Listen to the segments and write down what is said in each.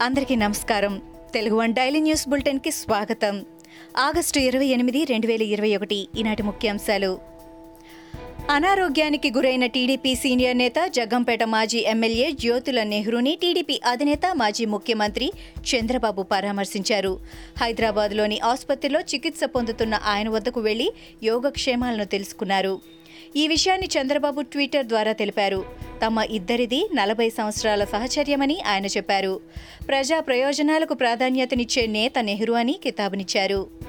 అందరికీ నమస్కారం. Telugu one daily news బులెటిన్కి స్వాగతం. ఆగస్టు ఇరవై ఎనిమిది రెండు వేల ఇరవై ఒకటి ఈనాటి ముఖ్యాంశాలు. అనారోగ్యానికి గురైన టీడీపీ సీనియర్ నేత జగ్గంపేట మాజీ ఎమ్మెల్యే జ్యోతుల నెహ్రూని టీడీపీ అధినేత మాజీ ముఖ్యమంత్రి చంద్రబాబు పరామర్శించారు. హైదరాబాద్లోని ఆసుపత్రిలో చికిత్స పొందుతున్న ఆయన వద్దకు వెళ్ళి యోగక్షేమాలను తెలుసుకున్నారు. ఈ విషయాన్ని చంద్రబాబు ట్విట్టర్ ద్వారా తెలిపారు. తమ ఇద్దరిది నలభై సంవత్సరాల సహచర్యమని ఆయన చెప్పారు. ప్రజా ప్రయోజనాలకు ప్రాధాన్యతనిచ్చే నేత నెహ్రూ అని కితాబునిచ్చారు.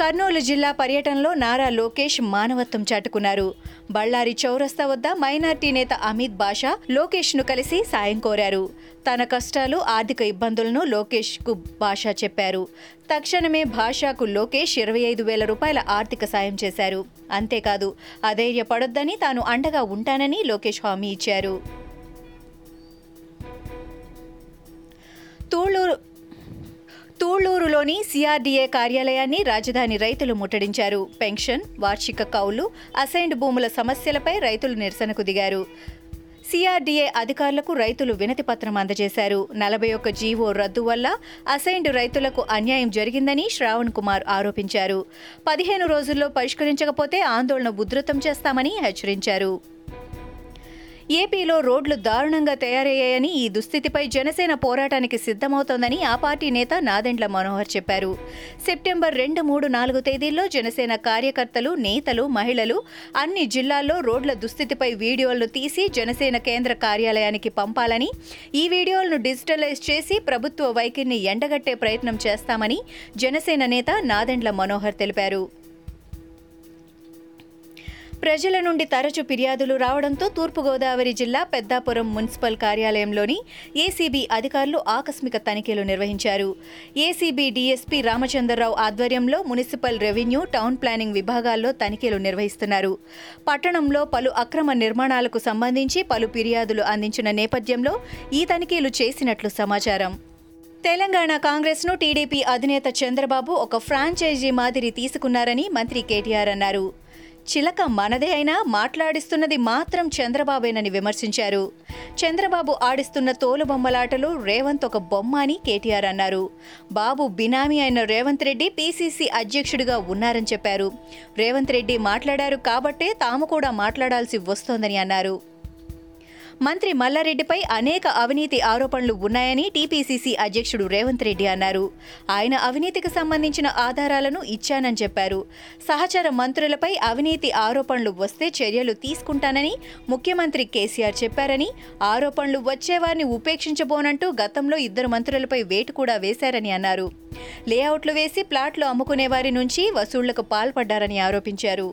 కర్నూలు జిల్లా పర్యటనలో నారా లోకేష్ మానవత్వం చాటుకున్నారు. బళ్ళారి చౌరస్తా వద్ద మైనార్టీ నేత అమిత్ బాషా లోకేష్ను కలిసి సాయం కోరారు. తన కష్టాలు ఆర్థిక ఇబ్బందులను లోకేష్కు బాషా చెప్పారు. తక్షణమే భాషాకు లోకేష్ ఇరవై ఐదు వేల రూపాయల ఆర్థిక సాయం చేశారు. అంతేకాదు అధైర్యపడొద్దని తాను అండగా ఉంటానని లోకేష్ హామీ ఇచ్చారు. తూళ్ళూరులోని సిఆర్డీఏ కార్యాలయాన్ని రాజధాని రైతులు ముట్టడించారు. పెన్షన్ వార్షిక కౌలు అసైన్డ్ భూముల సమస్యలపై రైతులు నిరసనకు దిగారు. సిఆర్డీఏ అధికారులకు రైతులు వినతి పత్రం అందజేశారు. నలభై ఒక్క జీవో రద్దు వల్ల అసైన్డ్ రైతులకు అన్యాయం జరిగిందని శ్రావణ్ కుమార్ ఆరోపించారు. పదిహేను రోజుల్లో పరిష్కరించకపోతే ఆందోళన ఉధృతం చేస్తామని హెచ్చరించారు. ఏపీలో రోడ్లు దారుణంగా తయారయ్యాయని ఈ దుస్థితిపై జనసేన పోరాటానికి సిద్ధమవుతోందని ఆ పార్టీ నేత నాదెండ్ల మనోహర్ చెప్పారు. సెప్టెంబర్ రెండు మూడు నాలుగు తేదీల్లో జనసేన కార్యకర్తలు నేతలు మహిళలు అన్ని జిల్లాల్లో రోడ్ల దుస్థితిపై వీడియోలను తీసి జనసేన కేంద్ర కార్యాలయానికి పంపాలని ఈ వీడియోలను డిజిటలైజ్ చేసి ప్రభుత్వ వైఖరిని ఎండగట్టే ప్రయత్నం చేస్తామని జనసేన నేత నాదెండ్ల మనోహర్ తెలిపారు. ప్రజల నుండి తరచు ఫిర్యాదులు రావడంతో తూర్పుగోదావరి జిల్లా పెద్దాపురం మున్సిపల్ కార్యాలయంలోని ఏసీబీ అధికారులు ఆకస్మిక తనిఖీలు నిర్వహించారు. ఏసీబీ డీఎస్పీ రామచంద్రరావు ఆధ్వర్యంలో మున్సిపల్ రెవెన్యూ టౌన్ ప్లానింగ్ విభాగాల్లో తనిఖీలు నిర్వహిస్తున్నారు. పట్టణంలో పలు అక్రమ నిర్మాణాలకు సంబంధించి పలు ఫిర్యాదులు అందించిన నేపథ్యంలో ఈ తనిఖీలు చేసినట్లు సమాచారం. తెలంగాణ కాంగ్రెస్ను టీడీపీ అధినేత చంద్రబాబు ఒక ఫ్రాంచైజీ మాదిరి తీసుకున్నారని మంత్రి కేటీఆర్ అన్నారు. చిలక మనదే అయినా మాట్లాడిస్తున్నది మాత్రం చంద్రబాబేనని విమర్శించారు. చంద్రబాబు ఆడిస్తున్న తోలుబొమ్మలాటలు రేవంత్ ఒక బొమ్మ అని కేటీఆర్ అన్నారు. బాబు బినామీ అయిన రేవంత్ రెడ్డి పీసీసీ అధ్యక్షుడిగా ఉన్నారని చెప్పారు. రేవంత్ రెడ్డి మాట్లాడారు కాబట్టే తాము కూడా మాట్లాడాల్సి వస్తోందని అన్నారు. మంత్రి మల్లారెడ్డిపై అనేక అవినీతి ఆరోపణలు ఉన్నాయని టీపీసీసీ అధ్యక్షుడు రేవంత్ రెడ్డి అన్నారు. ఆయన అవినీతికి సంబంధించిన ఆధారాలను ఇచ్చానని చెప్పారు. సహచర మంత్రులపై అవినీతి ఆరోపణలు వస్తే చర్యలు తీసుకుంటానని ముఖ్యమంత్రి కేసీఆర్ చెప్పారని ఆరోపణలు వచ్చేవారిని ఉపేక్షించబోనంటూ గతంలో ఇద్దరు మంత్రులపై వేటు కూడా వేశారని అన్నారు. లేఅవుట్లు వేసి ప్లాట్లు అమ్ముకునే వారి నుంచి వసూళ్ళకు పాల్పడ్డారని ఆరోపించారు.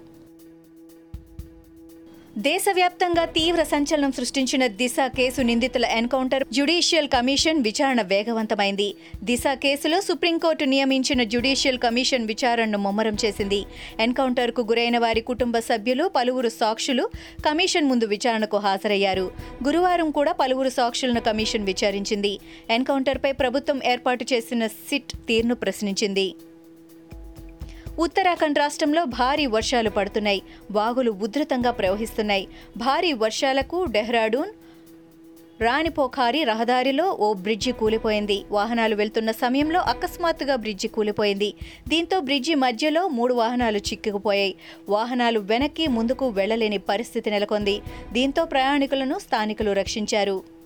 దేశవ్యాప్తంగా తీవ్ర సంచలనం సృష్టించిన దిశ కేసు నిందితుల ఎన్కౌంటర్ జ్యుడిషియల్ కమిషన్ విచారణ వేగవంతమైంది. దిశ కేసులో సుప్రీంకోర్టు నియమించిన జ్యుడిషియల్ కమిషన్ విచారణను ముమ్మరం చేసింది. ఎన్కౌంటర్కు గురైన వారి కుటుంబ సభ్యులు పలువురు సాక్షులు కమిషన్ ముందు విచారణకు హాజరయ్యారు. గురువారం కూడా పలువురు సాక్షులను కమిషన్ విచారించింది. ఎన్కౌంటర్పై ప్రభుత్వం ఏర్పాటు చేసిన సిట్ తీర్ను ప్రశ్నించింది. ఉత్తరాఖండ్ రాష్ట్రంలో భారీ వర్షాలు పడుతున్నాయి. వాగులు ఉధృతంగా ప్రవహిస్తున్నాయి. భారీ వర్షాలకు డెహ్రాడూన్ రాణిపోఖారి రహదారిలో ఓ బ్రిడ్జి కూలిపోయింది. వాహనాలు వెళ్తున్న సమయంలో అకస్మాత్తుగా బ్రిడ్జి కూలిపోయింది. దీంతో బ్రిడ్జి మధ్యలో మూడు వాహనాలు చిక్కుకుపోయాయి. వాహనాలు వెనక్కి ముందుకు వెళ్ళలేని పరిస్థితి నెలకొంది. దీంతో ప్రయాణికులను స్థానికులు రక్షించారు.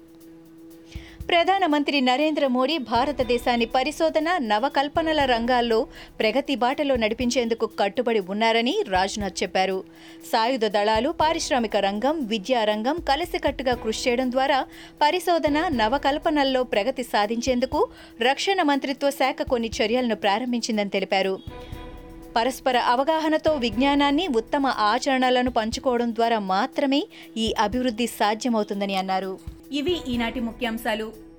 ప్రధానమంత్రి నరేంద్ర మోడీ భారతదేశాన్ని పరిశోధన నవకల్పనల రంగాల్లో ప్రగతి బాటలో నడిపించేందుకు కట్టుబడి ఉన్నారని రాజ్నాథ్ చెప్పారు. సాయుధ దళాలు పారిశ్రామిక రంగం విద్యారంగం కలిసికట్టుగా కృషి చేయడం ద్వారా పరిశోధన నవకల్పనల్లో ప్రగతి సాధించేందుకు రక్షణ మంత్రిత్వ శాఖ కొన్ని చర్యలను ప్రారంభించిందని తెలిపారు. పరస్పర అవగాహనతో విజ్ఞానాన్ని ఉత్తమ ఆచరణలను పంచుకోవడం ద్వారా మాత్రమే ఈ అభివృద్ధి సాధ్యమవుతుందని అన్నారు. ఇవి ఈనాటి ముఖ్యాంశాలు.